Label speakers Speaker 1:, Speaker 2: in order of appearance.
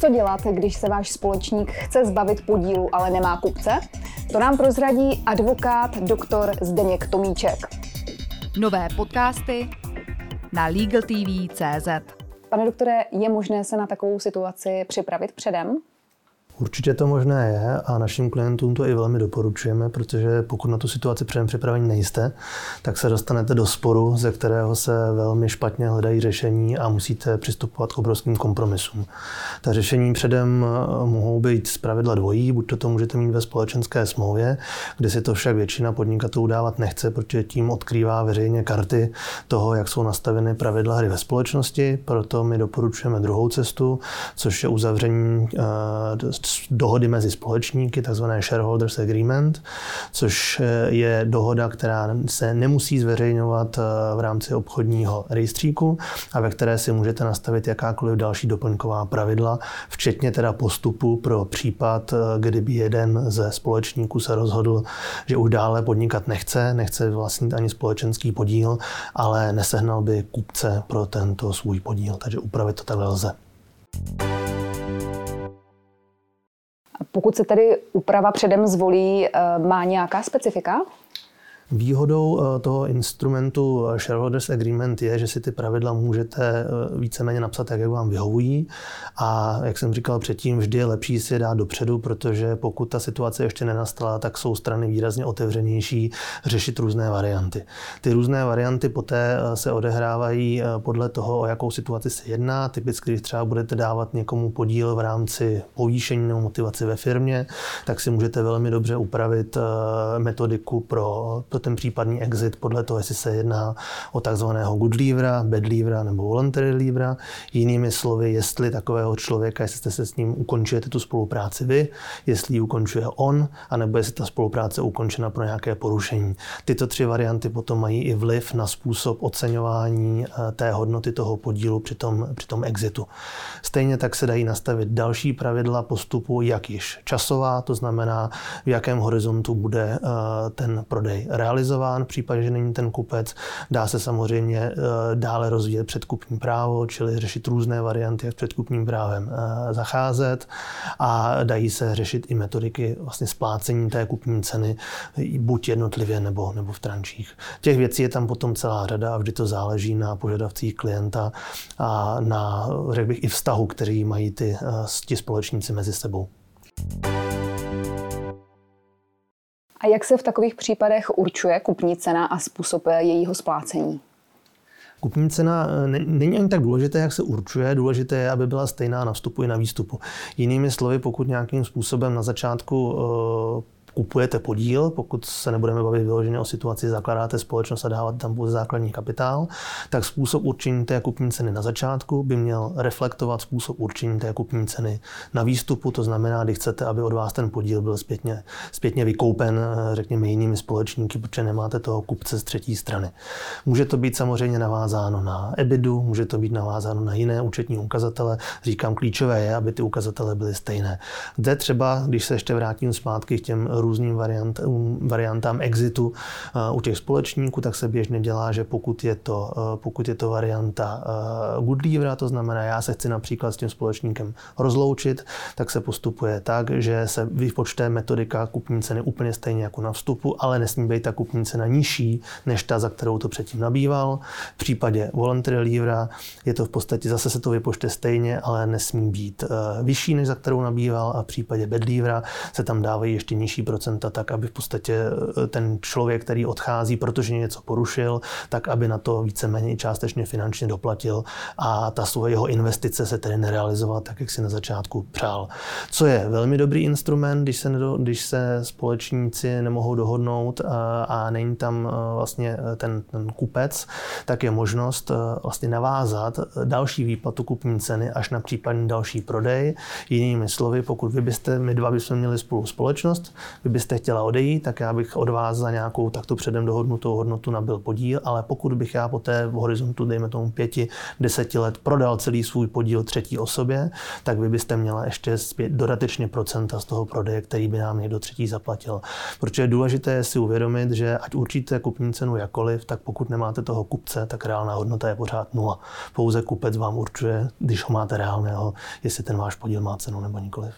Speaker 1: Co dělat, když se váš společník chce zbavit podílu, ale nemá kupce? To nám prozradí advokát doktor Zdeněk Tomíček.
Speaker 2: Nové podcasty na LegalTV.cz
Speaker 1: Pane doktore, je možné se na takovou situaci připravit předem?
Speaker 3: Určitě to možné je a našim klientům to i velmi doporučujeme, protože pokud na tu situaci předem připravení nejste, tak se dostanete do sporu, ze kterého se velmi špatně hledají řešení a musíte přistupovat k obrovským kompromisům. Ta řešení předem eh, mohou být z pravidla dvojí, buď to, to můžete mít ve společenské smlouvě, kde si to však většina podnikatelů dávat nechce, protože tím odkrývá veřejně karty toho, jak jsou nastaveny pravidla hry ve společnosti, proto my doporučujeme druhou cestu, což je uzavření eh, dohody mezi společníky, takzvané shareholders agreement, což eh, je dohoda, která se nemusí zveřejňovat eh, v rámci obchodního rejstříku a ve které si můžete nastavit jakákoliv další doplňková pravidla, včetně teda postupu pro případ, eh, kdyby jeden ze společníků se rozhodl, že už dále podnikat nechce, nechce vlastnit ani společenský podíl, ale nesehnal by kupce pro tento svůj podíl. Takže upravit to takhle lze.
Speaker 1: Pokud se tedy úprava předem zvolí, eh, má nějaká specifika?
Speaker 3: Výhodou eh, toho instrumentu eh, Shareholders Agreement je, že si ty pravidla můžete eh, víceméně napsat tak, jak vám vyhovují. A jak jsem říkal předtím, vždy je lepší si je dát dopředu, protože pokud ta situace ještě nenastala, tak jsou strany výrazně otevřenější řešit různé varianty. Ty různé varianty poté se odehrávají podle toho, o jakou situaci se jedná. Typicky, když třeba budete dávat někomu podíl v rámci povýšení nebo motivaci ve firmě, tak si můžete velmi dobře upravit metodiku pro, pro ten případný exit podle toho, jestli se jedná o takzvaného good leavera, bad leavera nebo voluntary leavera. Jinými slovy, jestli takového člověka, jestli jste se s ním ukončujete tu spolupráci vy, jestli ji ukončuje on, anebo jestli ta spolupráce ukončena pro nějaké porušení. Tyto tři varianty potom mají i vliv na způsob oceňování eh, té hodnoty toho podílu při tom, při tom exitu. Stejně tak se dají nastavit další pravidla postupu, jak již časová, to znamená, v jakém horizontu bude eh, ten prodej realizován realizován v případě, že není ten kupec. Dá se samozřejmě eh, dále rozvíjet předkupní právo, čili řešit různé varianty, jak předkupním právem eh, zacházet a dají se řešit i metodiky vlastně splácení té kupní ceny, buď jednotlivě nebo, nebo v trančích. Těch věcí je tam potom celá řada a vždy to záleží na požadavcích klienta a na, řekl bych, i vztahu, který mají ty, eh, ti společníci mezi sebou.
Speaker 1: A jak se v takových případech určuje kupní cena a způsob jejího splácení?
Speaker 3: Kupní cena eh, není ani tak důležité, jak se určuje, důležité je, aby byla stejná na vstupu i na výstupu. Jinými slovy, pokud nějakým způsobem na začátku eh, kupujete podíl, pokud se nebudeme bavit vyloženě o situaci, zakládáte společnost a dáváte tam pouze základní kapitál, tak způsob určení té kupní ceny na začátku by měl reflektovat způsob určení té kupní ceny na výstupu. To znamená, když chcete, aby od vás ten podíl byl zpětně, zpětně vykoupen, řekněme, jinými společníky, protože nemáte toho kupce z třetí strany. Může to být samozřejmě navázáno na EBITu, může to být navázáno na jiné účetní ukazatele. Říkám, klíčové je, aby ty ukazatele byly stejné. Zde třeba, když se ještě vrátím zpátky k těm různým variant, variantám exitu eh, u těch společníků, tak se běžně dělá, že pokud je to, eh, pokud je to varianta eh, good leavera, to znamená, já se chci například s tím společníkem rozloučit, tak se postupuje tak, že se vypočte metodika kupní ceny úplně stejně jako na vstupu, ale nesmí být ta kupní cena nižší než ta, za kterou to předtím nabýval. V případě voluntary leavera je to v podstatě zase se to vypočte stejně, ale nesmí být vyšší než za kterou nabýval a v případě bad leavera se tam dávají ještě nižší procenta, tak aby v podstatě eh, ten člověk, který odchází, protože něco porušil, tak aby na to víceméně částečně finančně doplatil a ta svoje jeho investice se tedy nerealizovala tak, jak si na začátku přál. Co je velmi dobrý instrument, když se, nedo, když se společníci nemohou dohodnout a, a není tam eh, vlastně eh, ten, ten kupec, tak je možnost vlastně navázat další výplatu kupní ceny až na případný další prodej. Jinými slovy, pokud vy byste, my dva bychom měli spolu společnost, vy byste chtěla odejít, tak já bych od vás za nějakou takto předem dohodnutou hodnotu nabil podíl, ale pokud bych já po té v horizontu, dejme tomu pěti, deseti let, prodal celý svůj podíl třetí osobě, tak vy byste měla ještě zpět dodatečně procenta z toho prodeje, který by nám někdo třetí zaplatil. Protože je důležité si uvědomit, že ať určíte kupní cenu jakoliv, tak pokud nemáte toho kupce, tak reálná hodnota je pořád nula. Pouze kupec vám určuje, když ho máte reálného, jestli ten váš podíl má cenu nebo nikoliv.